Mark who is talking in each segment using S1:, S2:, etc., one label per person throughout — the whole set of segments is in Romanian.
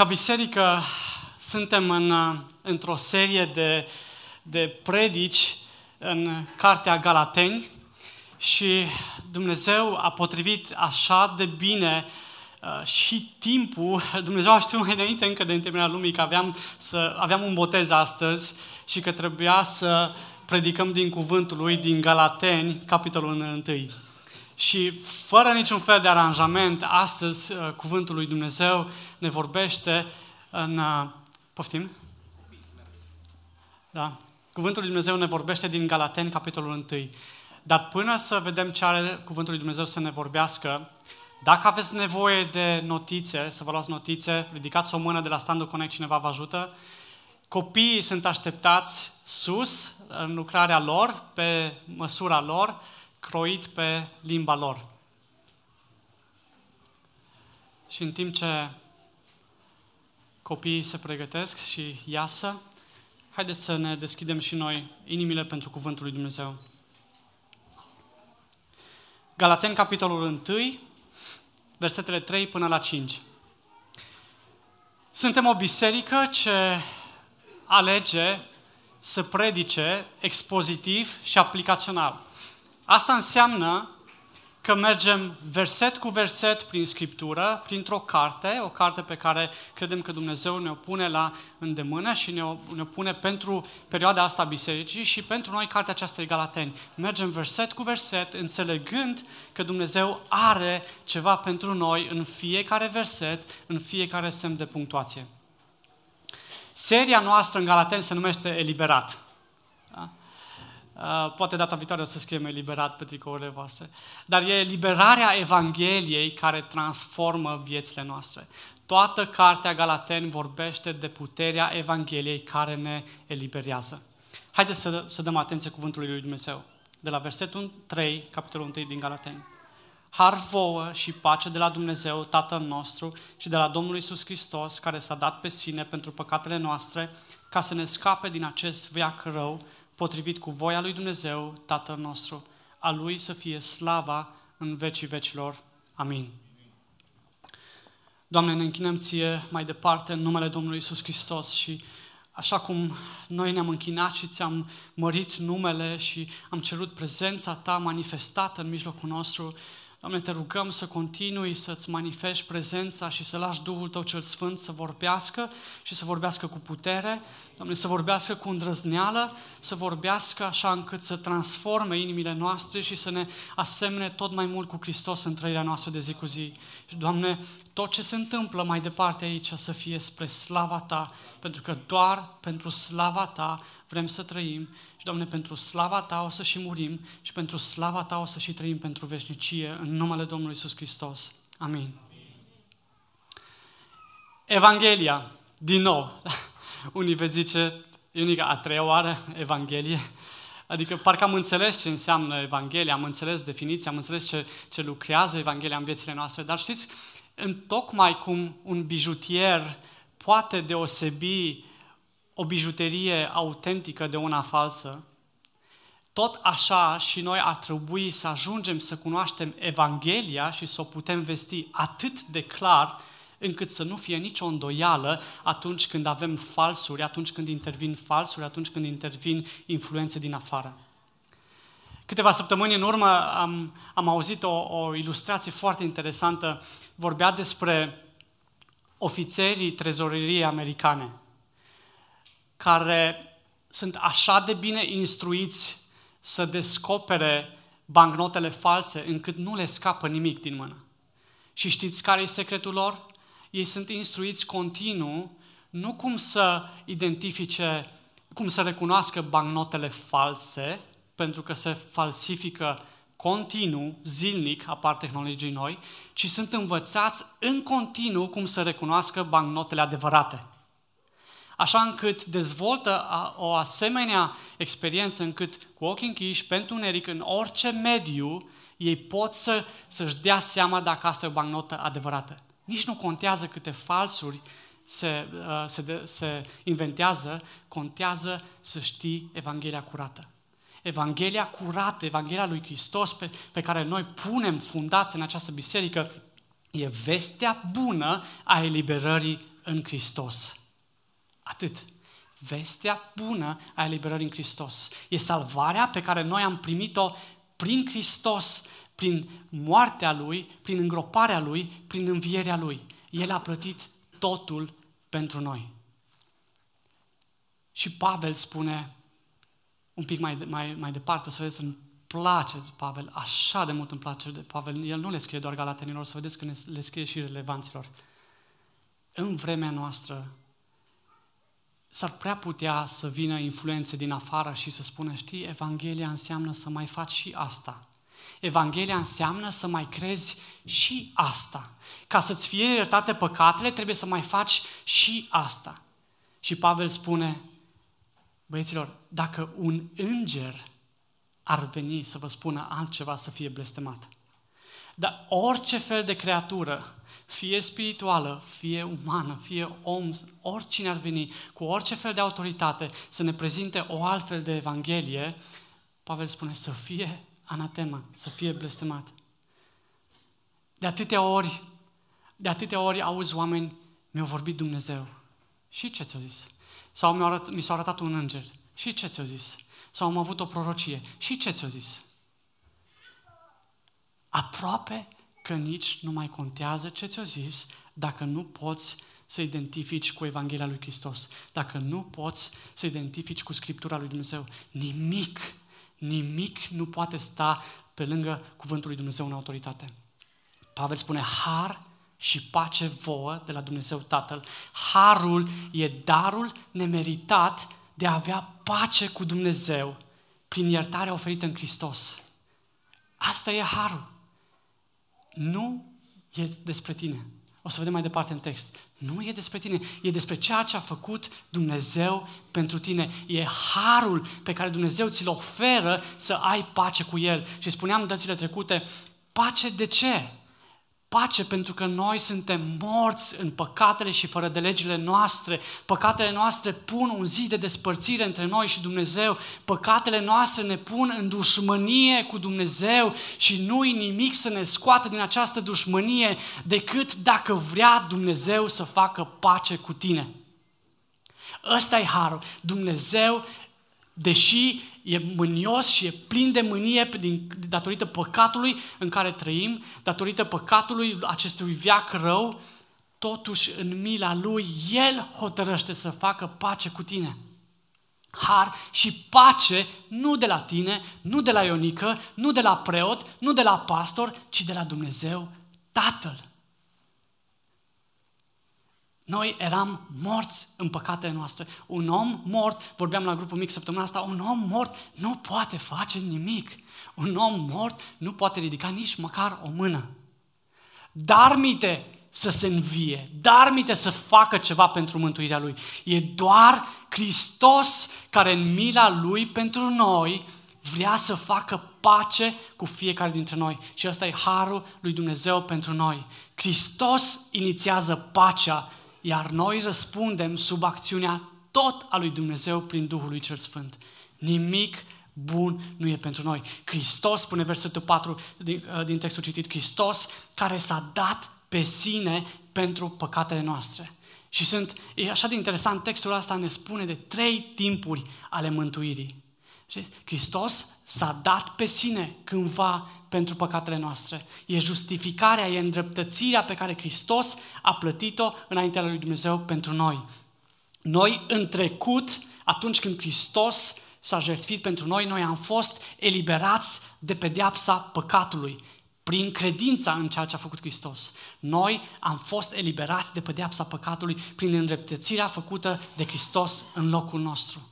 S1: Ca biserică suntem în, într-o serie de, de predici în Cartea Galateni și Dumnezeu a potrivit așa de bine uh, și timpul, Dumnezeu a știut mai înainte încă de întemeirea lumii că aveam, să, aveam un botez astăzi și că trebuia să predicăm din cuvântul lui din Galateni, capitolul 1. Și fără niciun fel de aranjament, astăzi uh, cuvântul lui Dumnezeu ne vorbește în... Uh, poftim? Da. Cuvântul lui Dumnezeu ne vorbește din Galateni, capitolul 1. Dar până să vedem ce are cuvântul lui Dumnezeu să ne vorbească, dacă aveți nevoie de notițe, să vă luați notițe, ridicați o mână de la standul Connect, cineva vă ajută. Copiii sunt așteptați sus, în lucrarea lor, pe măsura lor, croit pe limba lor. Și în timp ce copiii se pregătesc și iasă, haideți să ne deschidem și noi inimile pentru Cuvântul lui Dumnezeu. Galaten, capitolul 1, versetele 3 până la 5. Suntem o biserică ce alege să predice expozitiv și aplicațional. Asta înseamnă că mergem verset cu verset prin Scriptură, printr-o carte, o carte pe care credem că Dumnezeu ne-o pune la îndemână și ne-o, ne pune pentru perioada asta a bisericii și pentru noi cartea aceasta e Galateni. Mergem verset cu verset, înțelegând că Dumnezeu are ceva pentru noi în fiecare verset, în fiecare semn de punctuație. Seria noastră în Galateni se numește Eliberat. Uh, poate data viitoare o să scriem eliberat pe tricourile voastre. Dar e eliberarea Evangheliei care transformă viețile noastre. Toată cartea Galateni vorbește de puterea Evangheliei care ne eliberează. Haideți să, să dăm atenție cuvântului lui Dumnezeu. De la versetul 3, capitolul 1 din Galateni. Har vouă și pace de la Dumnezeu, Tatăl nostru, și de la Domnul Isus Hristos, care s-a dat pe sine pentru păcatele noastre, ca să ne scape din acest veac rău, potrivit cu voia lui Dumnezeu, Tatăl nostru, a Lui să fie slava în vecii vecilor. Amin. Doamne, ne închinăm Ție mai departe în numele Domnului Isus Hristos și așa cum noi ne-am închinat și Ți-am mărit numele și am cerut prezența Ta manifestată în mijlocul nostru, Doamne, te rugăm să continui să-ți manifesti prezența și să lași Duhul Tău cel Sfânt să vorbească și să vorbească cu putere, Doamne, să vorbească cu îndrăzneală, să vorbească așa încât să transforme inimile noastre și să ne asemene tot mai mult cu Hristos în trăirea noastră de zi cu zi. Și, Doamne, tot ce se întâmplă mai departe aici să fie spre slava Ta, pentru că doar pentru slava Ta vrem să trăim și, Doamne, pentru slava Ta o să și murim și pentru slava Ta o să și trăim pentru veșnicie, în numele Domnului Isus Hristos. Amin. Evanghelia, din nou, unii veți zice, e unica a treia oară Evanghelie, Adică parcă am înțeles ce înseamnă Evanghelia, am înțeles definiția, am înțeles ce, ce lucrează Evanghelia în viețile noastre, dar știți, în tocmai cum un bijutier poate deosebi o bijuterie autentică de una falsă, tot așa și noi ar trebui să ajungem să cunoaștem Evanghelia și să o putem vesti atât de clar încât să nu fie nicio îndoială atunci când avem falsuri, atunci când intervin falsuri, atunci când intervin influențe din afară. Câteva săptămâni în urmă am, am auzit o, o ilustrație foarte interesantă. Vorbea despre ofițerii trezoreriei americane care sunt așa de bine instruiți să descopere bancnotele false încât nu le scapă nimic din mână. Și știți care e secretul lor? Ei sunt instruiți continuu nu cum să identifice, cum să recunoască bancnotele false, pentru că se falsifică continuu, zilnic, apar tehnologii noi, ci sunt învățați în continuu cum să recunoască bancnotele adevărate așa încât dezvoltă o asemenea experiență încât cu ochii închiși, pentru uneric, în orice mediu, ei pot să, să-și dea seama dacă asta e o bancnotă adevărată. Nici nu contează câte falsuri se, uh, se, de, se inventează, contează să știi Evanghelia curată. Evanghelia curată, Evanghelia lui Hristos pe, pe care noi punem fundați în această biserică, e vestea bună a eliberării în Hristos. Atât. Vestea bună a eliberării în Hristos. E salvarea pe care noi am primit-o prin Hristos, prin moartea Lui, prin îngroparea Lui, prin învierea Lui. El a plătit totul pentru noi. Și Pavel spune, un pic mai, mai, mai departe, o să vedeți, îmi place Pavel, așa de mult îmi place de Pavel. El nu le scrie doar galatenilor, să vedeți că ne, le scrie și relevanților. În vremea noastră, s-ar prea putea să vină influențe din afară și să spună, știi, Evanghelia înseamnă să mai faci și asta. Evanghelia înseamnă să mai crezi și asta. Ca să-ți fie iertate păcatele, trebuie să mai faci și asta. Și Pavel spune, băieților, dacă un înger ar veni să vă spună altceva să fie blestemat. Dar orice fel de creatură, fie spirituală, fie umană, fie om, oricine ar veni, cu orice fel de autoritate, să ne prezinte o altfel de Evanghelie, Pavel spune să fie anatema, să fie blestemat. De atâtea ori, de atâtea ori auzi oameni, mi-au vorbit Dumnezeu. Și ce ți-au zis? Sau mi, arăt, mi s-a arătat un înger. Și ce ți-au zis? Sau am avut o prorocie. Și ce ți-au zis? Aproape că nici nu mai contează ce ți-au zis dacă nu poți să identifici cu Evanghelia lui Hristos, dacă nu poți să identifici cu Scriptura lui Dumnezeu. Nimic, nimic nu poate sta pe lângă Cuvântul lui Dumnezeu în autoritate. Pavel spune, har și pace vouă de la Dumnezeu Tatăl. Harul e darul nemeritat de a avea pace cu Dumnezeu prin iertarea oferită în Hristos. Asta e harul. Nu e despre tine. O să vedem mai departe în text. Nu e despre tine, e despre ceea ce a făcut Dumnezeu pentru tine. E harul pe care Dumnezeu ți-l oferă să ai pace cu El. Și spuneam dățile trecute, pace de ce? Pace pentru că noi suntem morți în păcatele și fără de legile noastre. Păcatele noastre pun un zid de despărțire între noi și Dumnezeu. Păcatele noastre ne pun în dușmănie cu Dumnezeu și nu-i nimic să ne scoată din această dușmănie decât dacă vrea Dumnezeu să facă pace cu tine. Ăsta e harul. Dumnezeu, deși e mânios și e plin de mânie din, datorită păcatului în care trăim, datorită păcatului acestui viac rău, totuși în mila lui, El hotărăște să facă pace cu tine. Har și pace nu de la tine, nu de la Ionică, nu de la preot, nu de la pastor, ci de la Dumnezeu Tatăl. Noi eram morți în păcatele noastre. Un om mort, vorbeam la grupul mic săptămâna asta, un om mort nu poate face nimic. Un om mort nu poate ridica nici măcar o mână. Dar mite să se învie, dar mite să facă ceva pentru mântuirea lui. E doar Hristos care în mila lui pentru noi vrea să facă pace cu fiecare dintre noi. Și ăsta e harul lui Dumnezeu pentru noi. Hristos inițiază pacea iar noi răspundem sub acțiunea tot a lui Dumnezeu prin Duhul lui Cel Sfânt. Nimic bun nu e pentru noi. Hristos, spune versetul 4 din, uh, din textul citit, Hristos care s-a dat pe sine pentru păcatele noastre. Și sunt, e așa de interesant, textul ăsta ne spune de trei timpuri ale mântuirii. Și Hristos s-a dat pe sine cândva pentru păcatele noastre. E justificarea, e îndreptățirea pe care Hristos a plătit-o înaintea lui Dumnezeu pentru noi. Noi în trecut, atunci când Hristos s-a jertfit pentru noi, noi am fost eliberați de pedeapsa păcatului prin credința în ceea ce a făcut Hristos. Noi am fost eliberați de pedeapsa păcatului prin îndreptățirea făcută de Hristos în locul nostru.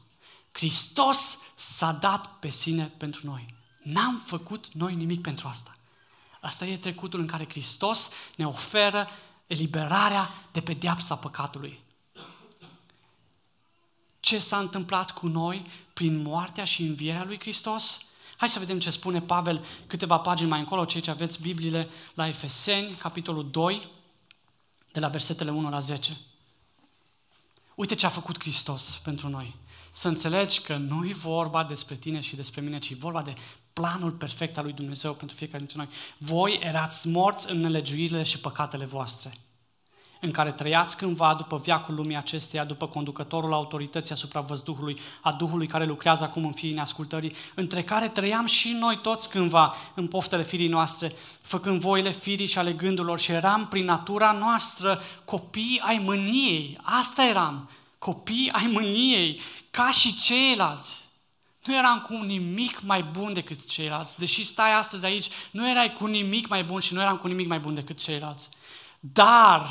S1: Hristos s-a dat pe sine pentru noi. N-am făcut noi nimic pentru asta. Asta e trecutul în care Hristos ne oferă eliberarea de pedeapsa păcatului. Ce s-a întâmplat cu noi prin moartea și învierea lui Hristos? Hai să vedem ce spune Pavel câteva pagini mai încolo, cei ce aveți Bibliile la Efeseni, capitolul 2, de la versetele 1 la 10. Uite ce a făcut Hristos pentru noi. Să înțelegi că nu e vorba despre tine și despre mine, ci e vorba de planul perfect al lui Dumnezeu pentru fiecare dintre noi. Voi erați morți în nelegiuirile și păcatele voastre. în care trăiați cândva după viacul lumii acesteia, după conducătorul autorității asupra văzduhului, a Duhului care lucrează acum în fiii neascultării, între care trăiam și noi toți cândva în poftele firii noastre, făcând voile firii și ale gândurilor și eram prin natura noastră copii ai mâniei. Asta eram, copii ai mâniei, ca și ceilalți. Nu eram cu nimic mai bun decât ceilalți. Deși stai astăzi aici, nu erai cu nimic mai bun și nu eram cu nimic mai bun decât ceilalți. Dar,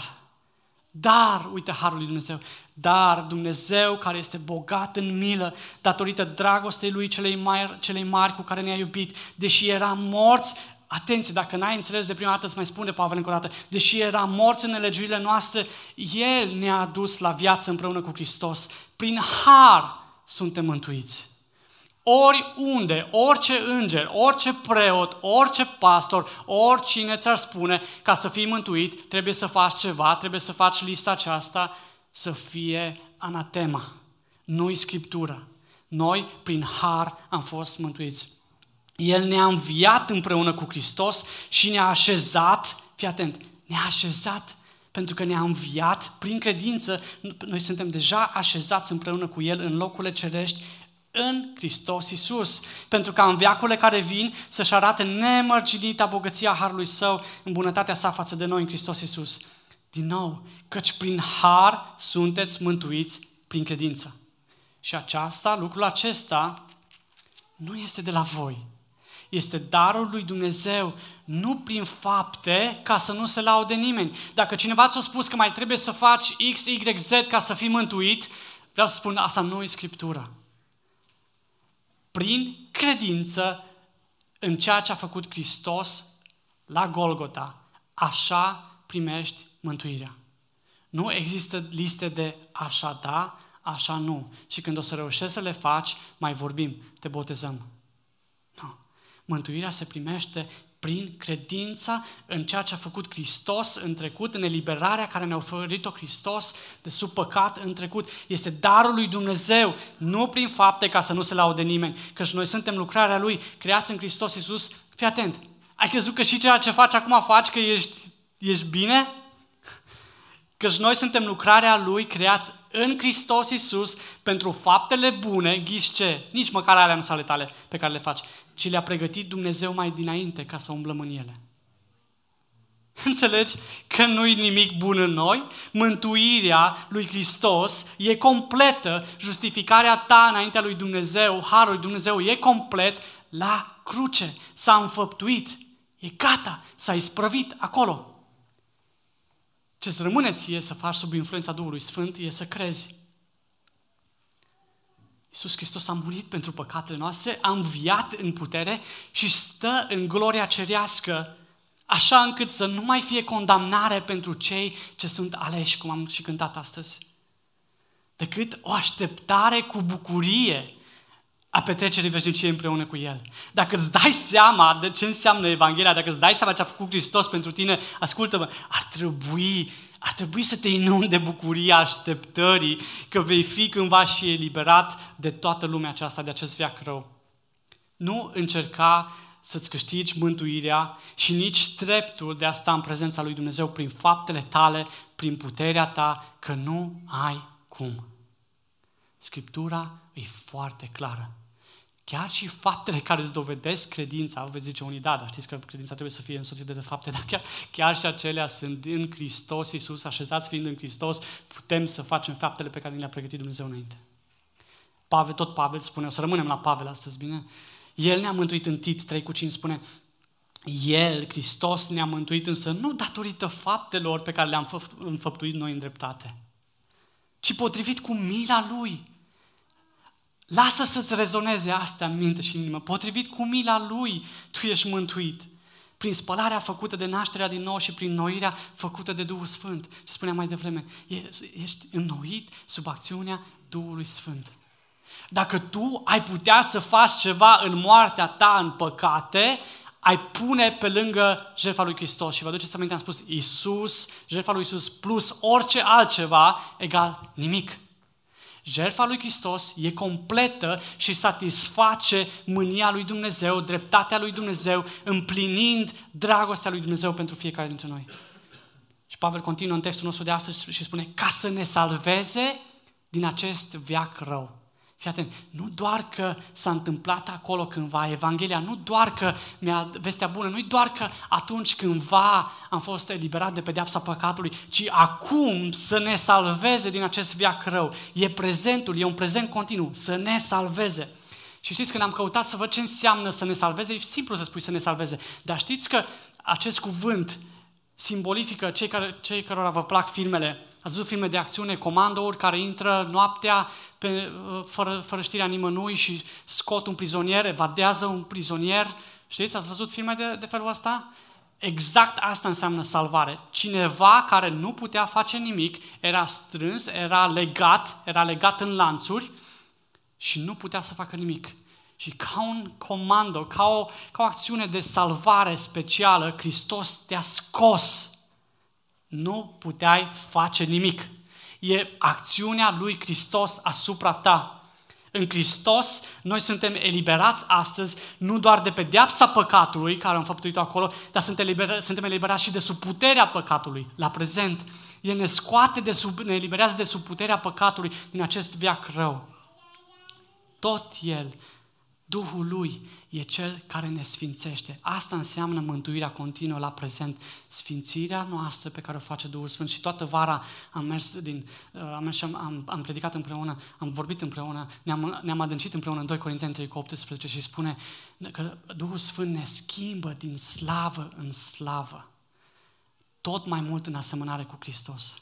S1: dar, uite harul lui Dumnezeu, dar Dumnezeu care este bogat în milă, datorită dragostei Lui celei mari, celei mari cu care ne-a iubit, deși eram morți, atenție, dacă n-ai înțeles de prima dată, îți mai spune Pavel încă o dată, deși eram morți în nelegiurile noastre, El ne-a adus la viață împreună cu Hristos. Prin har suntem mântuiți oriunde, orice înger, orice preot, orice pastor, oricine ți-ar spune ca să fii mântuit, trebuie să faci ceva, trebuie să faci lista aceasta, să fie anatema. Nu-i Scriptură. Noi, prin har, am fost mântuiți. El ne-a înviat împreună cu Hristos și ne-a așezat, fii atent, ne-a așezat pentru că ne-a înviat prin credință, noi suntem deja așezați împreună cu El în locurile cerești în Hristos Iisus, pentru ca în viacurile care vin să-și arate nemărginita bogăția Harului Său în bunătatea sa față de noi în Hristos Iisus. Din nou, căci prin har sunteți mântuiți prin credință. Și aceasta, lucrul acesta, nu este de la voi. Este darul lui Dumnezeu, nu prin fapte, ca să nu se laude nimeni. Dacă cineva ți-a spus că mai trebuie să faci X, Y, Z ca să fii mântuit, vreau să spun, asta nu e Scriptura prin credință în ceea ce a făcut Hristos la Golgota, așa primești mântuirea. Nu există liste de așa da, așa nu. Și când o să reușești să le faci, mai vorbim, te botezăm. Nu. Mântuirea se primește prin credința în ceea ce a făcut Hristos în trecut, în eliberarea care ne-a oferit-o Hristos de sub păcat în trecut. Este darul lui Dumnezeu, nu prin fapte ca să nu se laude nimeni, căci noi suntem lucrarea Lui, creați în Hristos Iisus. Fii atent, ai crezut că și ceea ce faci acum faci că ești, ești bine? Căci noi suntem lucrarea Lui, creați în Hristos Iisus pentru faptele bune, ghiși ce? Nici măcar alea nu ale tale pe care le faci, ci le-a pregătit Dumnezeu mai dinainte ca să umblăm în ele. Înțelegi că nu-i nimic bun în noi? Mântuirea lui Hristos e completă, justificarea ta înaintea lui Dumnezeu, harul lui Dumnezeu e complet la cruce. S-a înfăptuit, e gata, s-a isprăvit acolo. Ce-ți rămâne ție să faci sub influența Duhului Sfânt e să crezi. Iisus Hristos a murit pentru păcatele noastre, a înviat în putere și stă în gloria cerească, așa încât să nu mai fie condamnare pentru cei ce sunt aleși, cum am și cântat astăzi, decât o așteptare cu bucurie a petrecerii veșniciei împreună cu El. Dacă îți dai seama de ce înseamnă Evanghelia, dacă îți dai seama ce a făcut Hristos pentru tine, ascultă-mă, ar trebui, ar trebui să te inunde bucuria așteptării că vei fi cândva și eliberat de toată lumea aceasta, de acest viac rău. Nu încerca să-ți câștigi mântuirea și nici dreptul de a sta în prezența lui Dumnezeu prin faptele tale, prin puterea ta, că nu ai cum. Scriptura e foarte clară. Chiar și faptele care îți dovedesc credința, veți zice unii, da, dar știți că credința trebuie să fie însoțită de fapte, dar chiar, chiar și acelea sunt în Hristos Iisus, așezați fiind în Hristos, putem să facem faptele pe care ni le-a pregătit Dumnezeu înainte. Pavel, tot Pavel spune, o să rămânem la Pavel astăzi, bine? El ne-a mântuit în Tit 3 cu 5, spune, El, Hristos, ne-a mântuit însă nu datorită faptelor pe care le-am înfăptuit noi în dreptate, ci potrivit cu mila Lui Lasă să-ți rezoneze astea în minte și în inimă. Potrivit cu mila Lui, tu ești mântuit. Prin spălarea făcută de nașterea din nou și prin noirea făcută de Duhul Sfânt. Și spuneam mai devreme, ești înnoit sub acțiunea Duhului Sfânt. Dacă tu ai putea să faci ceva în moartea ta, în păcate, ai pune pe lângă jertfa lui Hristos. Și vă aduceți aminte, am spus, Iisus, jertfa lui Iisus plus orice altceva, egal nimic. Jertfa lui Hristos e completă și satisface mânia lui Dumnezeu, dreptatea lui Dumnezeu, împlinind dragostea lui Dumnezeu pentru fiecare dintre noi. Și Pavel continuă în textul nostru de astăzi și spune, ca să ne salveze din acest viac rău. Fii atent, nu doar că s-a întâmplat acolo cândva Evanghelia, nu doar că mi-a vestea bună, nu doar că atunci cândva am fost eliberat de pedeapsa păcatului, ci acum să ne salveze din acest viac rău. E prezentul, e un prezent continuu, să ne salveze. Și știți, când am căutat să văd ce înseamnă să ne salveze, e simplu să spui să ne salveze. Dar știți că acest cuvânt simbolifică cei, care, cei cărora vă plac filmele, Ați văzut filme de acțiune, comandouri care intră noaptea pe, fără, fără știrea nimănui și scot un prizonier, evadează un prizonier. Știți, ați văzut filme de, de felul ăsta? Exact asta înseamnă salvare. Cineva care nu putea face nimic, era strâns, era legat, era legat în lanțuri și nu putea să facă nimic. Și ca un comando, ca o, ca o acțiune de salvare specială, Hristos te-a scos nu puteai face nimic. E acțiunea lui Hristos asupra ta. În Hristos noi suntem eliberați astăzi nu doar de pedeapsa păcatului care am făptuit-o acolo, dar suntem eliberați, suntem eliberați și de sub puterea păcatului, la prezent. El ne scoate de sub, ne eliberează de sub puterea păcatului din acest viac rău. Tot El Duhul Lui e Cel care ne sfințește. Asta înseamnă mântuirea continuă la prezent. Sfințirea noastră pe care o face Duhul Sfânt. Și toată vara am mers, din, uh, am, mers și am, am, am predicat împreună, am vorbit împreună, ne-am, ne-am adâncit împreună în 2 Corinteni 3 cu 18 și spune că Duhul Sfânt ne schimbă din slavă în slavă. Tot mai mult în asemănare cu Hristos.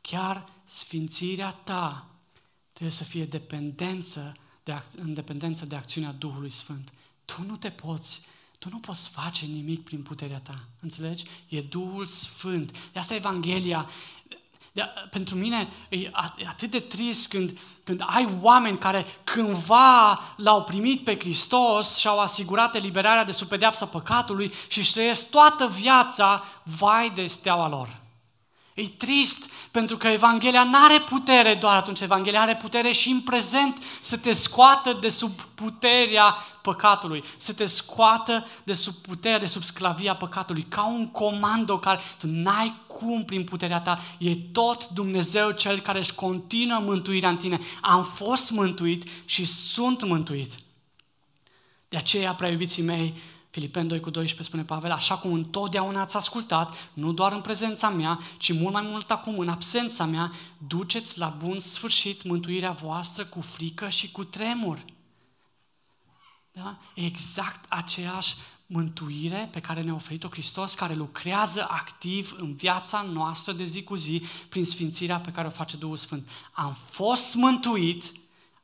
S1: Chiar sfințirea ta trebuie să fie dependență de, în dependență de acțiunea Duhului Sfânt. Tu nu te poți, tu nu poți face nimic prin puterea ta. Înțelegi? E Duhul Sfânt. De asta Evanghelia, de, pentru mine e atât de trist când, când ai oameni care cândva l-au primit pe Hristos și au asigurat eliberarea de sub pedeapsa păcatului și își trăiesc toată viața vai de steaua lor. E trist pentru că Evanghelia nu are putere doar atunci, Evanghelia are putere și în prezent. Să te scoată de sub puterea păcatului, să te scoată de sub puterea, de sub sclavia păcatului, ca un comando care tu n-ai cum prin puterea ta, e tot Dumnezeu cel care își continuă mântuirea în tine. Am fost mântuit și sunt mântuit. De aceea, prea iubiții mei, Filipen 2 cu 12 spune Pavel, așa cum întotdeauna ați ascultat, nu doar în prezența mea, ci mult mai mult acum în absența mea, duceți la bun sfârșit mântuirea voastră cu frică și cu tremur. Da? Exact aceeași mântuire pe care ne-a oferit-o Hristos, care lucrează activ în viața noastră de zi cu zi prin sfințirea pe care o face Duhul Sfânt. Am fost mântuit,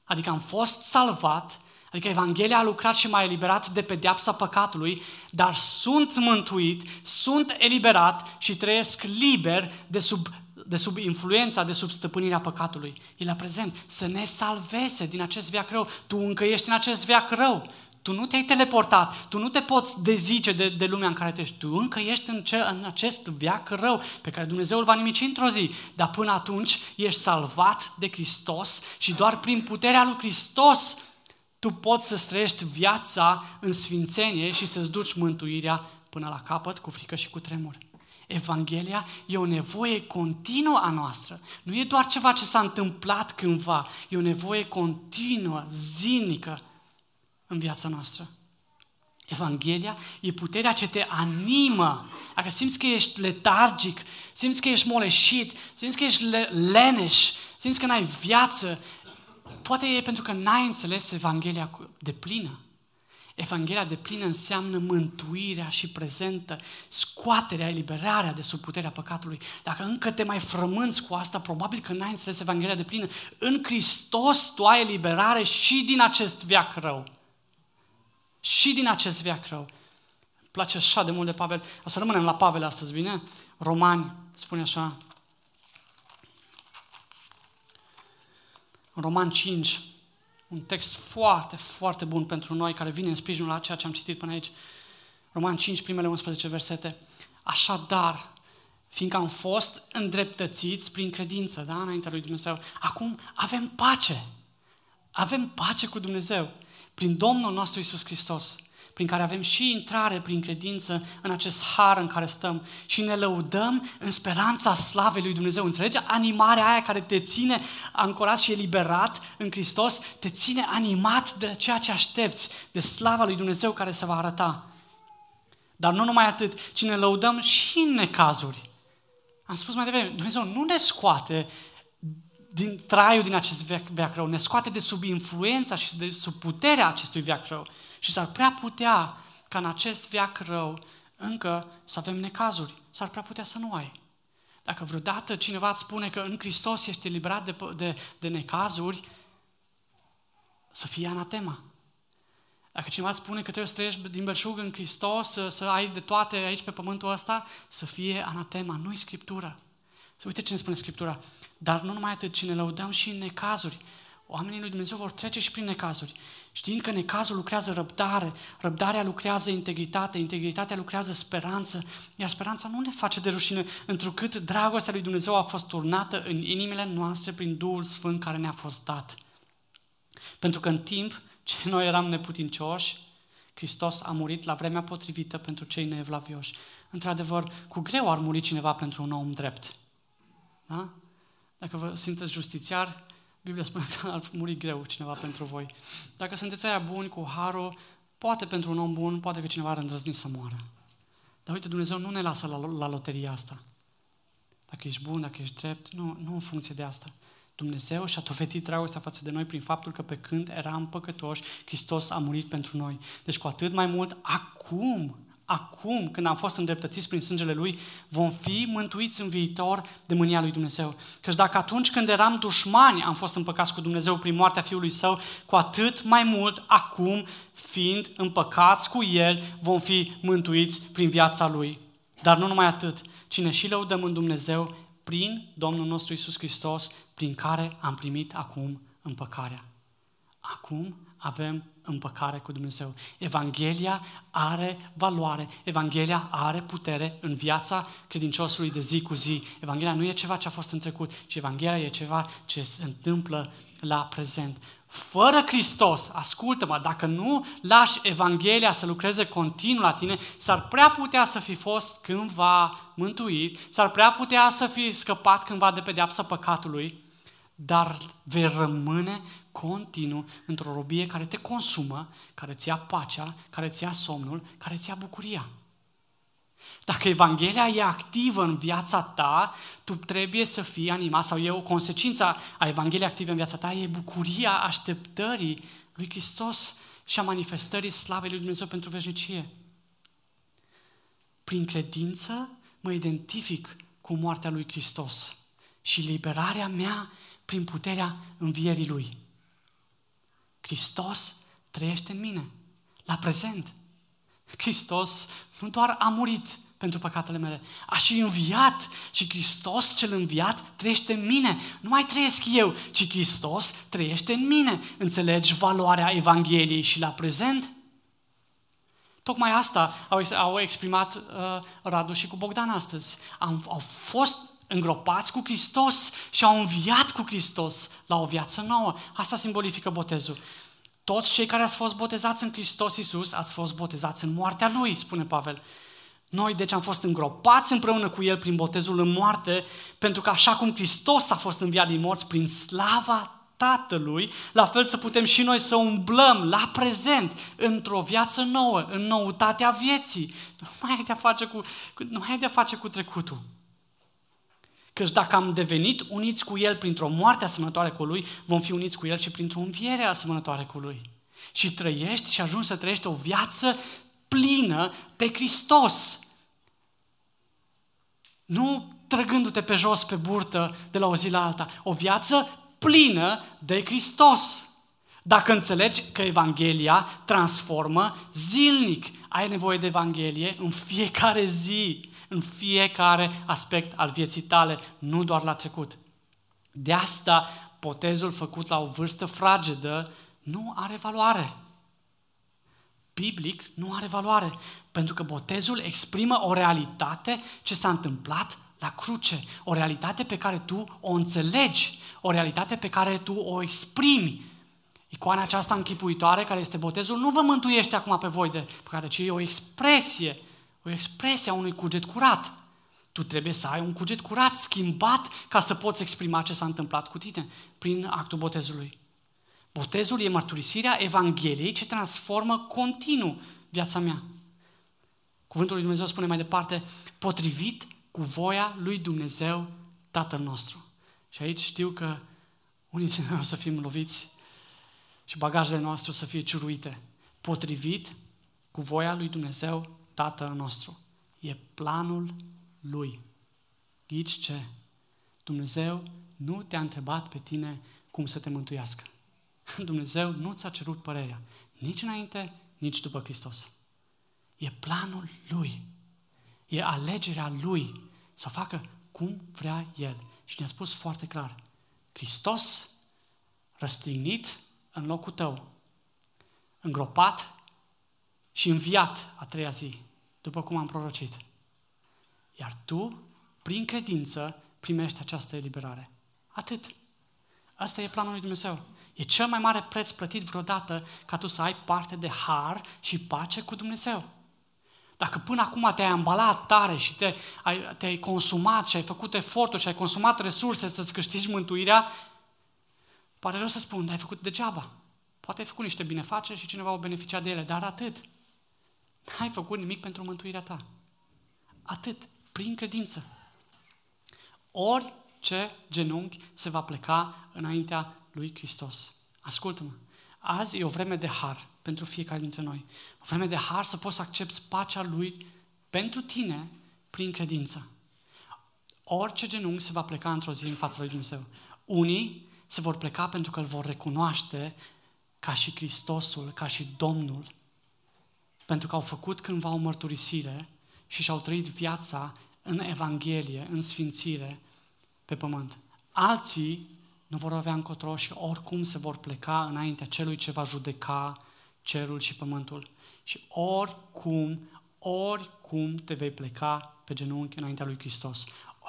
S1: adică am fost salvat, Adică Evanghelia a lucrat și m-a eliberat de pedeapsa păcatului, dar sunt mântuit, sunt eliberat și trăiesc liber de sub, de sub influența, de sub stăpânirea păcatului. E la prezent să ne salveze din acest viac rău. Tu încă ești în acest viac rău. Tu nu te-ai teleportat, tu nu te poți dezice de, de lumea în care te ești. Tu încă ești în, ce, în acest viac rău pe care Dumnezeu îl va nimici într-o zi. Dar până atunci ești salvat de Hristos și doar prin puterea lui Hristos tu poți să trăiești viața în sfințenie și să-ți duci mântuirea până la capăt cu frică și cu tremur. Evanghelia e o nevoie continuă a noastră. Nu e doar ceva ce s-a întâmplat cândva. E o nevoie continuă, zilnică în viața noastră. Evanghelia e puterea ce te animă. Dacă simți că ești letargic, simți că ești moleșit, simți că ești leneș, simți că n-ai viață, Poate e pentru că n-ai înțeles Evanghelia de plină. Evanghelia de plină înseamnă mântuirea și prezentă, scoaterea, eliberarea de sub puterea păcatului. Dacă încă te mai frămânți cu asta, probabil că n-ai înțeles Evanghelia de plină. În Hristos tu ai eliberare și din acest viac rău. Și din acest viac rău. Îmi place așa de mult de Pavel. O să rămânem la Pavel astăzi, bine? Romani, spune așa, În Roman 5, un text foarte, foarte bun pentru noi, care vine în sprijinul la ceea ce am citit până aici. Roman 5, primele 11 versete. Așadar, fiindcă am fost îndreptățiți prin credință, da, înaintea lui Dumnezeu, acum avem pace. Avem pace cu Dumnezeu prin Domnul nostru Isus Hristos, prin care avem și intrare prin credință în acest har în care stăm și ne lăudăm în speranța slavei lui Dumnezeu. Înțelegi? Animarea aia care te ține ancorat și eliberat în Hristos, te ține animat de ceea ce aștepți, de slava lui Dumnezeu care se va arăta. Dar nu numai atât, ci ne lăudăm și în necazuri. Am spus mai devreme, Dumnezeu nu ne scoate din traiul din acest veac, veac rău, ne scoate de sub influența și de sub puterea acestui veac rău. Și s-ar prea putea ca în acest veac rău încă să avem necazuri. S-ar prea putea să nu ai. Dacă vreodată cineva îți spune că în Hristos ești eliberat de, de, de necazuri, să fie anatema. Dacă cineva îți spune că trebuie să trăiești din belșug în Hristos, să, să ai de toate aici pe pământul ăsta, să fie anatema, nu-i Scriptura. Să uite ce ne spune Scriptura. Dar nu numai atât, ci ne lăudăm și în necazuri. Oamenii lui Dumnezeu vor trece și prin necazuri. Știind că necazul lucrează răbdare, răbdarea lucrează integritate, integritatea lucrează speranță, iar speranța nu ne face de rușine, întrucât dragostea lui Dumnezeu a fost turnată în inimile noastre prin Duhul Sfânt care ne-a fost dat. Pentru că în timp ce noi eram neputincioși, Hristos a murit la vremea potrivită pentru cei neevlavioși. Într-adevăr, cu greu ar muri cineva pentru un om drept. Da? Dacă vă sunteți justițiari, Biblia spune că ar muri greu cineva pentru voi. Dacă sunteți aia buni cu harul, poate pentru un om bun, poate că cineva ar îndrăzni să moară. Dar uite, Dumnezeu nu ne lasă la, la loteria asta. Dacă ești bun, dacă ești drept, nu, nu în funcție de asta. Dumnezeu și-a dovedit dragostea față de noi prin faptul că pe când eram păcătoși, Hristos a murit pentru noi. Deci cu atât mai mult, acum, acum, când am fost îndreptățiți prin sângele Lui, vom fi mântuiți în viitor de mânia Lui Dumnezeu. Căci dacă atunci când eram dușmani am fost împăcați cu Dumnezeu prin moartea Fiului Său, cu atât mai mult acum, fiind împăcați cu El, vom fi mântuiți prin viața Lui. Dar nu numai atât, cine și lăudăm în Dumnezeu prin Domnul nostru Isus Hristos, prin care am primit acum împăcarea. Acum avem împăcare cu Dumnezeu. Evanghelia are valoare, Evanghelia are putere în viața credinciosului de zi cu zi. Evanghelia nu e ceva ce a fost în trecut, ci Evanghelia e ceva ce se întâmplă la prezent. Fără Hristos, ascultă-mă, dacă nu lași Evanghelia să lucreze continuu la tine, s-ar prea putea să fi fost cândva mântuit, s-ar prea putea să fi scăpat cândva de pedeapsa păcatului, dar vei rămâne continuu într-o robie care te consumă, care ți ia pacea, care ți ia somnul, care ți ia bucuria. Dacă Evanghelia e activă în viața ta, tu trebuie să fii animat, sau e o consecință a Evangheliei active în viața ta, e bucuria așteptării lui Hristos și a manifestării slavei lui Dumnezeu pentru veșnicie. Prin credință mă identific cu moartea lui Hristos și liberarea mea prin puterea învierii Lui. Hristos trăiește în mine, la prezent. Hristos nu doar a murit pentru păcatele mele, a și înviat și Hristos cel înviat trăiește în mine. Nu mai trăiesc eu, ci Hristos trăiește în mine. Înțelegi valoarea Evangheliei și la prezent? Tocmai asta au, au exprimat uh, Radu și cu Bogdan astăzi. Am, au fost îngropați cu Hristos și au înviat cu Hristos la o viață nouă. Asta simbolifică botezul. Toți cei care ați fost botezați în Hristos Iisus, ați fost botezați în moartea Lui, spune Pavel. Noi, deci, am fost îngropați împreună cu El prin botezul în moarte, pentru că așa cum Hristos a fost înviat din morți prin slava Tatălui, la fel să putem și noi să umblăm la prezent, într-o viață nouă, în noutatea vieții. Nu mai ai de-a face cu, nu mai ai de-a face cu trecutul. Căci dacă am devenit uniți cu El printr-o moarte asemănătoare cu Lui, vom fi uniți cu El și printr-o înviere asemănătoare cu Lui. Și trăiești și ajungi să trăiești o viață plină de Hristos. Nu trăgându-te pe jos pe burtă de la o zi la alta. O viață plină de Hristos. Dacă înțelegi că Evanghelia transformă zilnic, ai nevoie de Evanghelie în fiecare zi în fiecare aspect al vieții tale, nu doar la trecut. De asta, potezul făcut la o vârstă fragedă nu are valoare. Biblic nu are valoare, pentru că botezul exprimă o realitate ce s-a întâmplat la cruce, o realitate pe care tu o înțelegi, o realitate pe care tu o exprimi. Icoana aceasta închipuitoare, care este botezul, nu vă mântuiește acum pe voi de păcate, ci e o expresie, o expresie a unui cuget curat. Tu trebuie să ai un cuget curat, schimbat, ca să poți exprima ce s-a întâmplat cu tine prin actul botezului. Botezul e mărturisirea Evangheliei ce transformă continuu viața mea. Cuvântul lui Dumnezeu spune mai departe, potrivit cu voia lui Dumnezeu, Tatăl nostru. Și aici știu că unii dintre noi o să fim loviți și bagajele noastre o să fie ciuruite. Potrivit cu voia lui Dumnezeu, Tatăl nostru. E planul lui. Ghici ce? Dumnezeu nu te-a întrebat pe tine cum să te mântuiască. Dumnezeu nu ți-a cerut părerea, nici înainte, nici după Hristos. E planul Lui. E alegerea Lui să facă cum vrea El. Și ne-a spus foarte clar, Hristos răstignit în locul tău, îngropat și înviat a treia zi, după cum am prorocit. Iar tu, prin credință, primești această eliberare. Atât. Asta e planul lui Dumnezeu. E cel mai mare preț plătit vreodată ca tu să ai parte de har și pace cu Dumnezeu. Dacă până acum te-ai ambalat tare și te, ai, te-ai consumat și ai făcut eforturi și ai consumat resurse să-ți câștigi mântuirea, pare rău să spun, dar ai făcut degeaba. Poate ai făcut niște binefaceri și cineva o beneficia de ele, dar atât. N-ai făcut nimic pentru mântuirea ta. Atât, prin credință. Orice genunchi se va pleca înaintea lui Hristos. Ascultă-mă, azi e o vreme de har pentru fiecare dintre noi. O vreme de har să poți să accepti pacea lui pentru tine prin credință. Orice genunchi se va pleca într-o zi în fața lui Dumnezeu. Unii se vor pleca pentru că îl vor recunoaște ca și Hristosul, ca și Domnul, pentru că au făcut cândva o mărturisire și și-au trăit viața în Evanghelie, în sfințire pe pământ. Alții nu vor avea încotro și oricum se vor pleca înaintea celui ce va judeca cerul și pământul. Și oricum, oricum te vei pleca pe genunchi înaintea lui Hristos.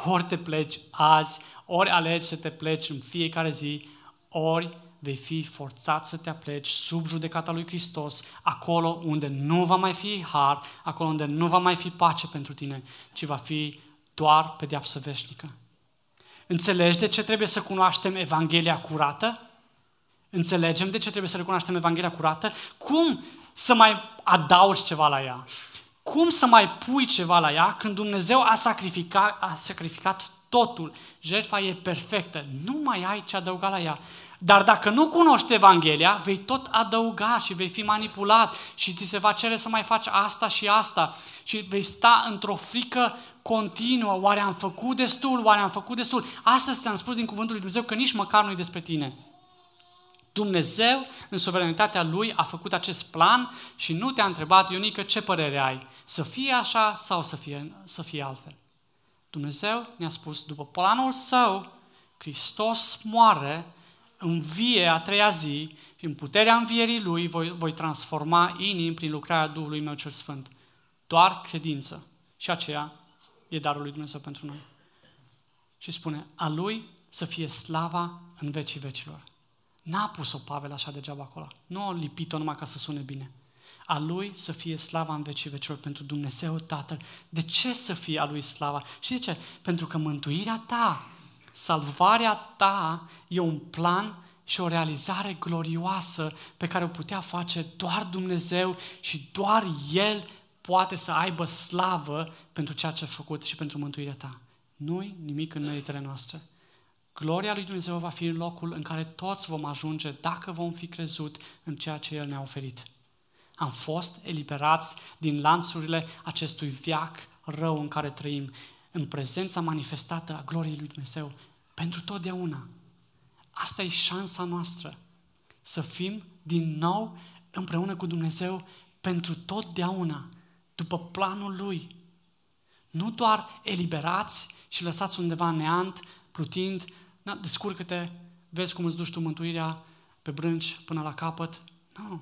S1: Ori te pleci azi, ori alegi să te pleci în fiecare zi, ori vei fi forțat să te apleci sub judecata lui Hristos, acolo unde nu va mai fi har, acolo unde nu va mai fi pace pentru tine, ci va fi doar pedeapsă veșnică. Înțelegi de ce trebuie să cunoaștem Evanghelia curată? Înțelegem de ce trebuie să recunoaștem Evanghelia curată? Cum să mai adaugi ceva la ea? Cum să mai pui ceva la ea când Dumnezeu a sacrificat, a sacrificat totul? Jertfa e perfectă. Nu mai ai ce adăuga la ea. Dar dacă nu cunoști Evanghelia, vei tot adăuga și vei fi manipulat și ți se va cere să mai faci asta și asta și vei sta într-o frică continuă. Oare am făcut destul? Oare am făcut destul? Astăzi ți-am spus din cuvântul lui Dumnezeu că nici măcar nu-i despre tine. Dumnezeu, în suveranitatea Lui, a făcut acest plan și nu te-a întrebat, Ionică, ce părere ai? Să fie așa sau să fie, să fie altfel? Dumnezeu ne-a spus, după planul Său, Hristos moare învie a treia zi și în puterea învierii Lui voi, voi transforma inimi prin lucrarea Duhului meu cel Sfânt. Doar credință. Și aceea e darul lui Dumnezeu pentru noi. Și spune, a Lui să fie slava în vecii vecilor. N-a pus-o Pavel așa degeaba acolo. Nu a lipit-o numai ca să sune bine. A Lui să fie slava în vecii vecilor pentru Dumnezeu Tatăl. De ce să fie a Lui slava? Și de ce? Pentru că mântuirea ta Salvarea ta e un plan și o realizare glorioasă pe care o putea face doar Dumnezeu și doar El poate să aibă slavă pentru ceea ce a făcut și pentru mântuirea ta. Nu-i nimic în meritele noastre. Gloria lui Dumnezeu va fi în locul în care toți vom ajunge dacă vom fi crezut în ceea ce El ne-a oferit. Am fost eliberați din lanțurile acestui viac rău în care trăim, în prezența manifestată a gloriei lui Dumnezeu pentru totdeauna. Asta e șansa noastră. Să fim din nou împreună cu Dumnezeu pentru totdeauna, după planul Lui. Nu doar eliberați și lăsați undeva neant, plutind, na, descurcă-te, vezi cum îți duci tu mântuirea pe brânci până la capăt. Nu.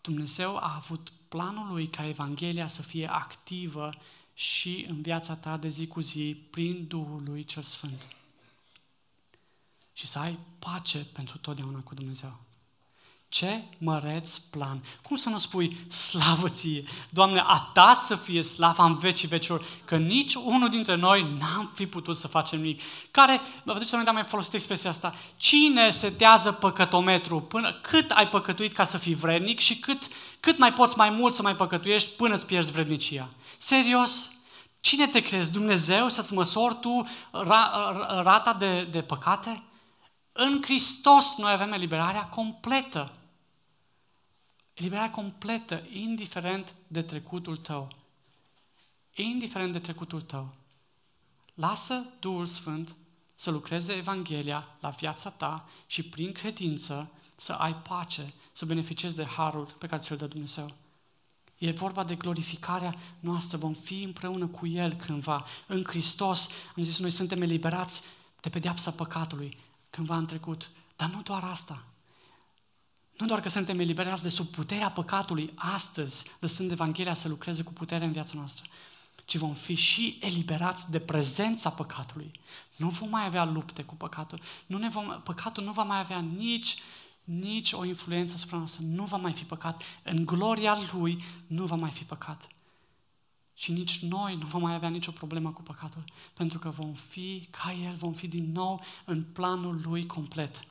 S1: Dumnezeu a avut planul Lui ca Evanghelia să fie activă și în viața ta de zi cu zi prin Duhul lui cel Sfânt. Și să ai pace pentru totdeauna cu Dumnezeu. Ce măreț plan! Cum să nu spui slavă ție? Doamne, a ta să fie slava în vecii vecilor, că nici unul dintre noi n-am fi putut să facem nimic. Care, vă duceți să am mai folosit expresia asta, cine setează păcătometru până cât ai păcătuit ca să fii vrednic și cât, cât mai poți mai mult să mai păcătuiești până îți pierzi vrednicia? Serios? Cine te crezi? Dumnezeu să-ți măsori tu ra, rata de, de păcate? În Hristos noi avem eliberarea completă. Eliberarea completă, indiferent de trecutul tău. Indiferent de trecutul tău. Lasă Duhul Sfânt să lucreze Evanghelia la viața ta și prin credință să ai pace, să beneficiezi de harul pe care ți-l dă Dumnezeu. E vorba de glorificarea noastră, vom fi împreună cu El cândva. În Hristos, am zis, noi suntem eliberați de pedeapsa păcatului cândva în trecut. Dar nu doar asta. Nu doar că suntem eliberați de sub puterea păcatului astăzi, lăsând Evanghelia să lucreze cu putere în viața noastră, ci vom fi și eliberați de prezența păcatului. Nu vom mai avea lupte cu păcatul. Nu ne vom, păcatul nu va mai avea nici, nici o influență asupra noastră. Nu va mai fi păcat. În gloria Lui nu va mai fi păcat. Și nici noi nu vom mai avea nicio problemă cu păcatul, pentru că vom fi ca El, vom fi din nou în planul Lui complet.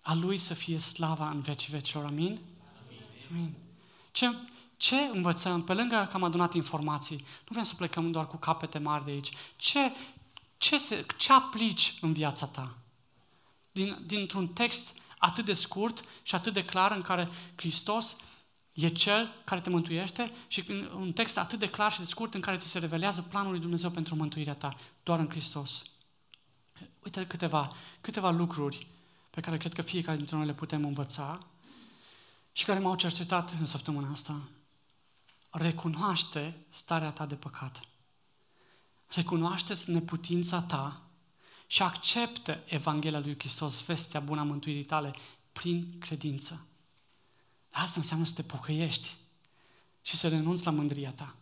S1: A Lui să fie slava în vecii vecilor. Amin? Amin. Amin. Ce, ce învățăm? Pe lângă că am adunat informații, nu vrem să plecăm doar cu capete mari de aici. Ce, ce, se, ce aplici în viața ta? Din, dintr-un text atât de scurt și atât de clar în care Hristos e Cel care te mântuiește și un text atât de clar și de scurt în care ți se revelează planul lui Dumnezeu pentru mântuirea ta, doar în Hristos. Uite câteva, câteva lucruri pe care cred că fiecare dintre noi le putem învăța și care m-au cercetat în săptămâna asta. Recunoaște starea ta de păcat. Recunoaște-ți neputința ta și acceptă Evanghelia lui Hristos, vestea bună a mântuirii tale, prin credință. Asta înseamnă să te pocăiești și să renunți la mândria ta.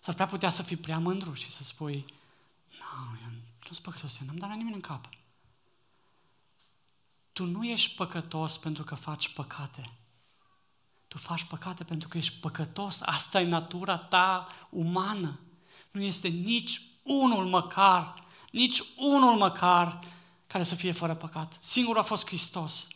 S1: S-ar prea putea să fii prea mândru și să spui, nu, eu nu sunt păcătos, eu n-am dat la nimeni în cap. Tu nu ești păcătos pentru că faci păcate. Tu faci păcate pentru că ești păcătos. Asta e natura ta umană. Nu este nici unul măcar, nici unul măcar care să fie fără păcat. Singurul a fost Hristos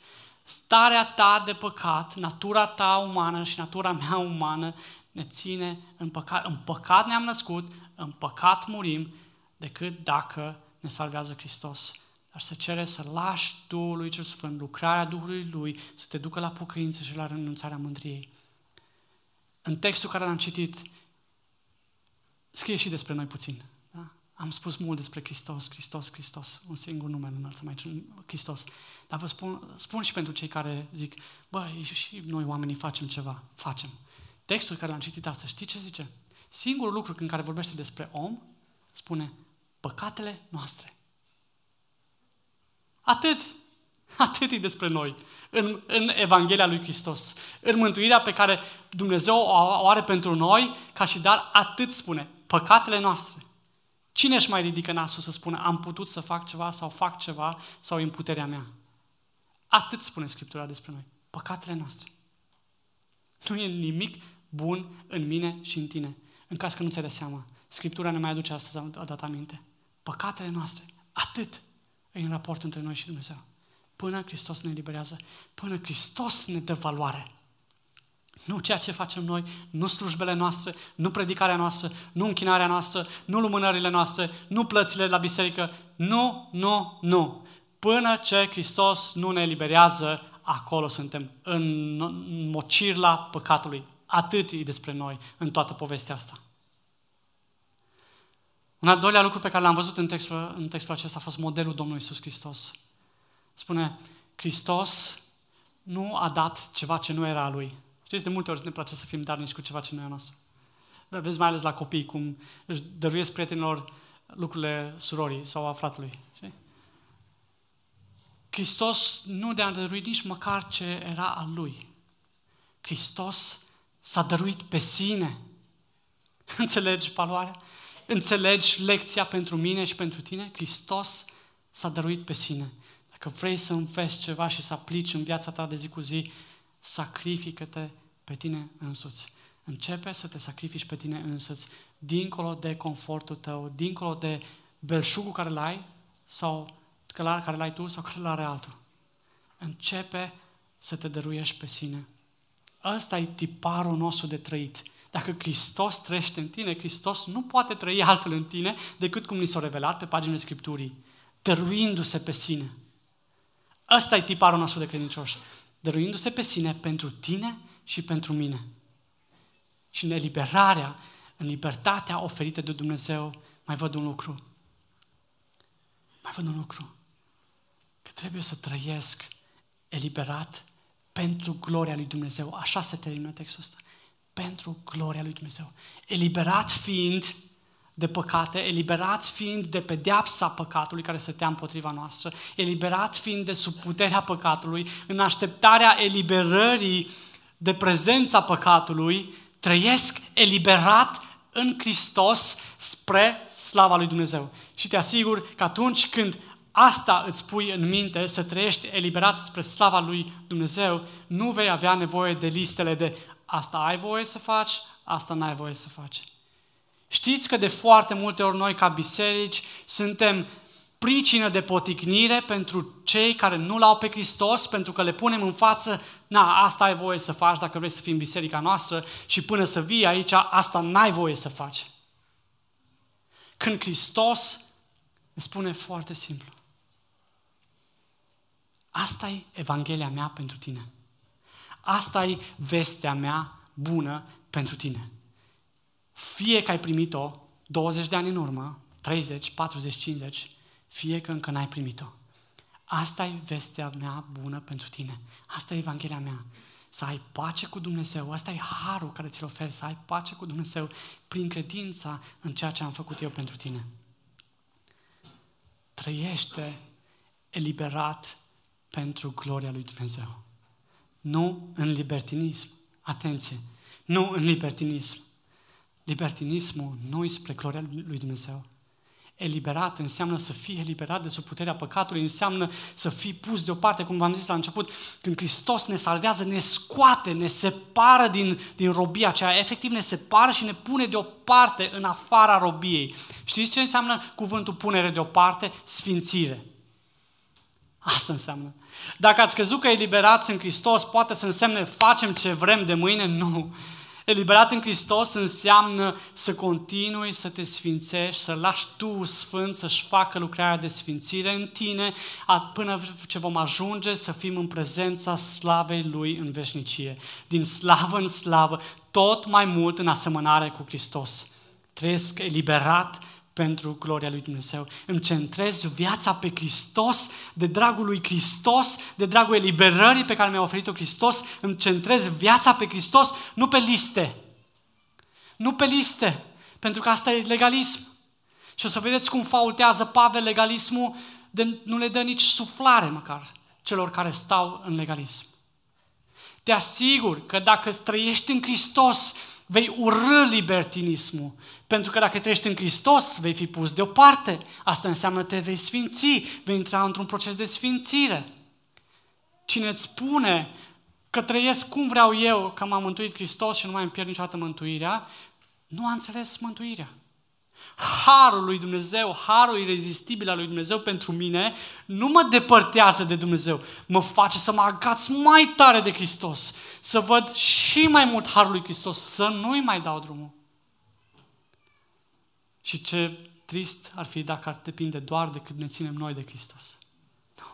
S1: starea ta de păcat, natura ta umană și natura mea umană ne ține în păcat. În păcat ne-am născut, în păcat murim, decât dacă ne salvează Hristos. Dar să cere să lași Duhului cel Sfânt, lucrarea Duhului Lui, să te ducă la pocăință și la renunțarea mândriei. În textul care l-am citit, scrie și despre noi puțin. Am spus mult despre Hristos, Hristos, Hristos, un singur nume îl înălțăm aici, Hristos. Dar vă spun, spun și pentru cei care zic, bă, și noi oamenii facem ceva, facem. Textul care l-am citit astăzi, știți ce zice? Singurul lucru în care vorbește despre om, spune, păcatele noastre. Atât. Atât e despre noi. În, în Evanghelia lui Hristos. În mântuirea pe care Dumnezeu o are pentru noi, ca și dar, atât spune. Păcatele noastre. Cine își mai ridică nasul să spună am putut să fac ceva sau fac ceva sau e în puterea mea? Atât spune Scriptura despre noi. Păcatele noastre. Nu e nimic bun în mine și în tine. În caz că nu ți-ai de seama. Scriptura ne mai aduce astăzi a dat aminte. Păcatele noastre. Atât e în raport între noi și Dumnezeu. Până Hristos ne eliberează. Până Hristos ne dă valoare. Nu ceea ce facem noi, nu slujbele noastre, nu predicarea noastră, nu închinarea noastră, nu lumânările noastre, nu plățile la biserică. Nu, nu, nu. Până ce Hristos nu ne eliberează, acolo suntem, în mocirla păcatului. Atât e despre noi în toată povestea asta. Un al doilea lucru pe care l-am văzut în textul, în textul acesta a fost modelul Domnului Isus Hristos. Spune, Hristos nu a dat ceva ce nu era a Lui. Știți, de multe ori ne place să fim darnici cu ceva ce nu e a noastră. Vezi mai ales la copii, cum își dăruiesc prietenilor lucrurile surorii sau a fratului. Știi? Hristos nu de-a dăruit nici măcar ce era al Lui. Hristos s-a dăruit pe sine. Înțelegi valoarea? Înțelegi lecția pentru mine și pentru tine? Hristos s-a dăruit pe sine. Dacă vrei să înveți ceva și să aplici în viața ta de zi cu zi, sacrifică-te pe tine însuți. Începe să te sacrifici pe tine însuți, dincolo de confortul tău, dincolo de belșugul care l-ai sau care l-ai tu sau care l-are altul. Începe să te dăruiești pe sine. Ăsta e tiparul nostru de trăit. Dacă Hristos trăiește în tine, Hristos nu poate trăi altfel în tine decât cum ni s-a revelat pe paginile Scripturii, dăruindu-se pe sine. Ăsta e tiparul nostru de credincioși. Dăruindu-se pe sine pentru tine și pentru mine. Și în eliberarea, în libertatea oferită de Dumnezeu, mai văd un lucru. Mai văd un lucru. Că trebuie să trăiesc eliberat pentru gloria lui Dumnezeu. Așa se termină textul ăsta. Pentru gloria lui Dumnezeu. Eliberat fiind de păcate, eliberat fiind de pedeapsa păcatului care stătea împotriva noastră, eliberat fiind de sub puterea păcatului, în așteptarea eliberării de prezența păcatului, trăiesc eliberat în Hristos spre slava lui Dumnezeu. Și te asigur că atunci când asta îți pui în minte, să trăiești eliberat spre slava lui Dumnezeu, nu vei avea nevoie de listele de asta ai voie să faci, asta n-ai voie să faci. Știți că de foarte multe ori noi ca biserici suntem pricină de poticnire pentru cei care nu l-au pe Hristos, pentru că le punem în față, na, asta ai voie să faci dacă vrei să fii în biserica noastră și până să vii aici, asta n-ai voie să faci. Când Hristos îmi spune foarte simplu, asta e Evanghelia mea pentru tine. Asta e vestea mea bună pentru tine. Fie că ai primit-o 20 de ani în urmă, 30, 40, 50, fie că încă n-ai primit-o. Asta e vestea mea bună pentru tine. Asta e Evanghelia mea. Să ai pace cu Dumnezeu. Asta e harul care ți-l ofer, să ai pace cu Dumnezeu prin credința în ceea ce am făcut eu pentru tine. Trăiește eliberat pentru gloria lui Dumnezeu. Nu în libertinism. Atenție! Nu în libertinism. Libertinismul nu spre gloria lui Dumnezeu. Eliberat înseamnă să fii eliberat de sub puterea păcatului, înseamnă să fii pus deoparte, cum v-am zis la început, când Hristos ne salvează, ne scoate, ne separă din, din robia aceea, efectiv ne separă și ne pune deoparte în afara robiei. Știți ce înseamnă cuvântul punere deoparte? Sfințire. Asta înseamnă. Dacă ați crezut că eliberați în Hristos, poate să însemne facem ce vrem de mâine? Nu. Eliberat în Hristos înseamnă să continui să te sfințești, să lași tu Sfânt să-și facă lucrarea de sfințire în tine, până ce vom ajunge să fim în prezența slavei Lui în veșnicie. Din slavă în slavă, tot mai mult în asemănare cu Hristos. Trăiesc eliberat pentru gloria lui Dumnezeu. Îmi centrez viața pe Hristos, de dragul lui Hristos, de dragul eliberării pe care mi-a oferit-o Hristos. Îmi centrez viața pe Hristos, nu pe liste. Nu pe liste, pentru că asta e legalism. Și o să vedeți cum faultează Pavel legalismul, de nu le dă nici suflare măcar celor care stau în legalism. Te asigur că dacă trăiești în Hristos, vei urâ libertinismul. Pentru că dacă trăiești în Hristos, vei fi pus deoparte. Asta înseamnă te vei sfinți, vei intra într-un proces de sfințire. Cine îți spune că trăiesc cum vreau eu, că m-am mântuit Hristos și nu mai îmi pierd niciodată mântuirea, nu a înțeles mântuirea. Harul lui Dumnezeu, harul irezistibil al lui Dumnezeu pentru mine, nu mă depărtează de Dumnezeu, mă face să mă agaț mai tare de Hristos, să văd și mai mult harul lui Hristos, să nu-i mai dau drumul. Și ce trist ar fi dacă ar depinde doar de cât ne ținem noi de Hristos. Nu.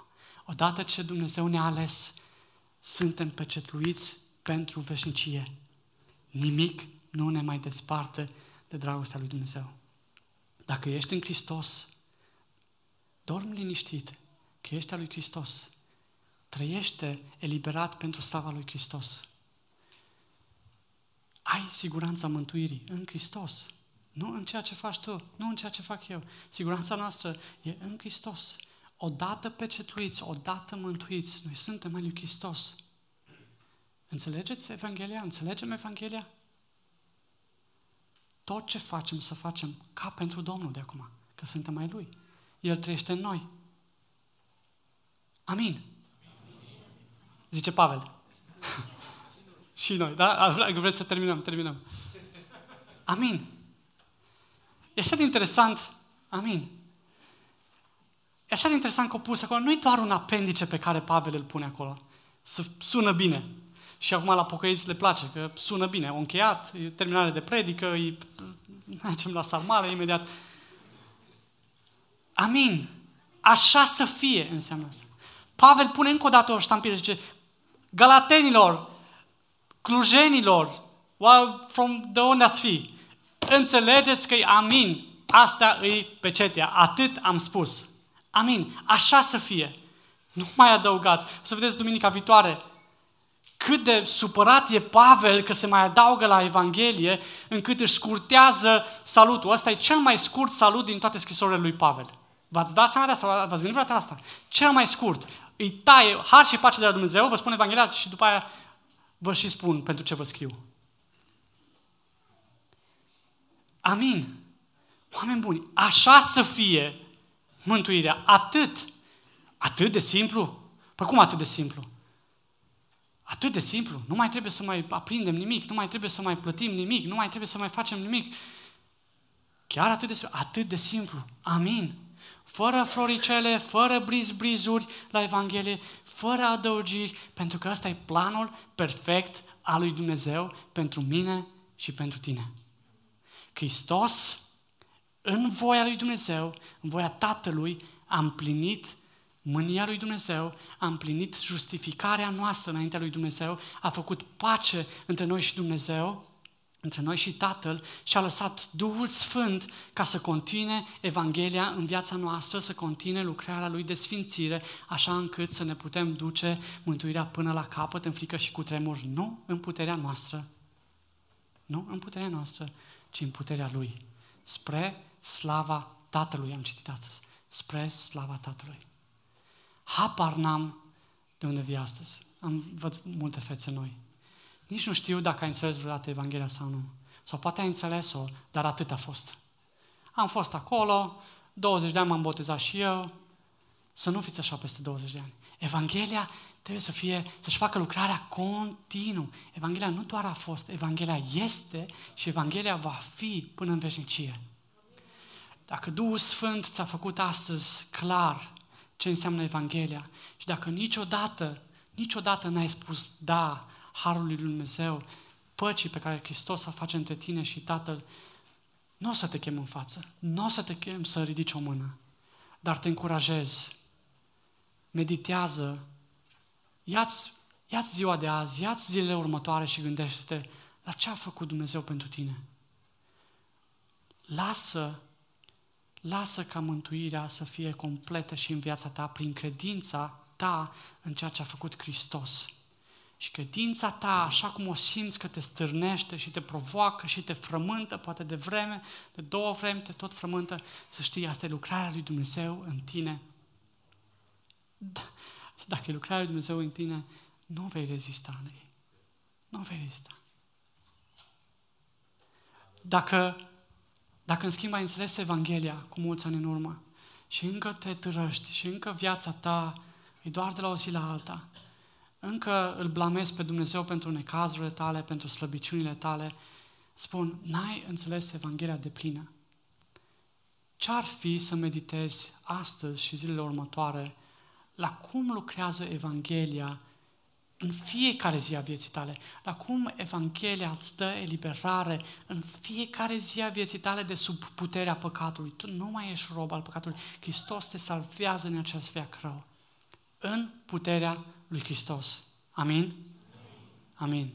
S1: Odată ce Dumnezeu ne-a ales, suntem pecetluiți pentru veșnicie. Nimic nu ne mai desparte de dragostea lui Dumnezeu. Dacă ești în Hristos, dormi liniștit că ești al lui Hristos. Trăiește eliberat pentru slava lui Hristos. Ai siguranța mântuirii în Hristos. Nu în ceea ce faci tu, nu în ceea ce fac eu. Siguranța noastră e în Hristos. Odată pecetuiți, odată mântuiți, noi suntem al lui Hristos. Înțelegeți Evanghelia? Înțelegem Evanghelia? Tot ce facem, să facem ca pentru Domnul de acum, că suntem ai Lui. El trăiește în noi. Amin. Zice Pavel. Și noi, da? Vreți să terminăm? Terminăm. Amin. E așa de interesant. Amin. E așa de interesant că pus acolo. Nu-i doar un apendice pe care Pavel îl pune acolo. Să sună bine. Și acum la pocăiți le place, că sună bine. Au încheiat, e terminare de predică, îi mergem la sarmale imediat. Amin. Așa să fie înseamnă asta. Pavel pune încă o dată o ștampire și zice, Galatenilor, Clujenilor, well, from the unde ați fi, înțelegeți că e amin. Asta îi pecetea. Atât am spus. Amin. Așa să fie. Nu mai adăugați. O să vedeți duminica viitoare cât de supărat e Pavel că se mai adaugă la Evanghelie încât își scurtează salutul. Ăsta e cel mai scurt salut din toate scrisorile lui Pavel. V-ați dat seama de asta? V-ați gândit vreodată la asta? Cel mai scurt. Îi taie har și pace de la Dumnezeu, vă spun Evanghelia și după aia vă și spun pentru ce vă scriu. Amin. Oameni buni, așa să fie mântuirea. Atât. Atât de simplu? Păi cum atât de simplu? Atât de simplu. Nu mai trebuie să mai aprindem nimic, nu mai trebuie să mai plătim nimic, nu mai trebuie să mai facem nimic. Chiar atât de simplu. Atât de simplu. Amin. Fără floricele, fără briz-brizuri la Evanghelie, fără adăugiri, pentru că ăsta e planul perfect al lui Dumnezeu pentru mine și pentru tine. Hristos, în voia lui Dumnezeu, în voia Tatălui, a împlinit mânia lui Dumnezeu, a împlinit justificarea noastră înaintea lui Dumnezeu, a făcut pace între noi și Dumnezeu, între noi și Tatăl și a lăsat Duhul Sfânt ca să continue Evanghelia în viața noastră, să continue lucrarea Lui de sfințire, așa încât să ne putem duce mântuirea până la capăt în frică și cu tremur, nu în puterea noastră, nu în puterea noastră, ci în puterea Lui, spre slava Tatălui, am citit astăzi, spre slava Tatălui. Habar n-am de unde vii astăzi. Am văd multe fețe noi. Nici nu știu dacă ai înțeles vreodată Evanghelia sau nu. Sau poate ai înțeles-o, dar atât a fost. Am fost acolo, 20 de ani m-am botezat și eu, să nu fiți așa peste 20 de ani. Evanghelia trebuie să fie, să-și facă lucrarea continuu. Evanghelia nu doar a fost, Evanghelia este și Evanghelia va fi până în veșnicie. Dacă Duhul Sfânt ți-a făcut astăzi clar ce înseamnă Evanghelia și dacă niciodată, niciodată n-ai spus da Harului Lui Dumnezeu, păcii pe care Hristos o face între tine și Tatăl, nu o să te chem în față, nu o să te chem să ridici o mână, dar te încurajez, meditează, ia-ți, ia-ți ziua de azi, ia-ți zilele următoare și gândește-te la ce a făcut Dumnezeu pentru tine. Lasă lasă ca mântuirea să fie completă și în viața ta prin credința ta în ceea ce a făcut Hristos. Și credința ta, așa cum o simți că te stârnește și te provoacă și te frământă, poate de vreme, de două vreme, te tot frământă, să știi, asta e lucrarea lui Dumnezeu în tine. Da, dacă e lucrarea lui Dumnezeu în tine, nu vei rezista în ei. Nu vei rezista. Dacă dacă în schimb ai înțeles Evanghelia cu mulți ani în urmă și încă te târăști și încă viața ta e doar de la o zi la alta, încă îl blamezi pe Dumnezeu pentru necazurile tale, pentru slăbiciunile tale, spun, n-ai înțeles Evanghelia de plină. Ce-ar fi să meditezi astăzi și zilele următoare la cum lucrează Evanghelia în fiecare zi a vieții tale. Dar cum Evanghelia îți dă eliberare în fiecare zi a vieții tale de sub puterea păcatului. Tu nu mai ești rob al păcatului. Hristos te salvează în acest veac rău. În puterea lui Hristos. Amin? Amin.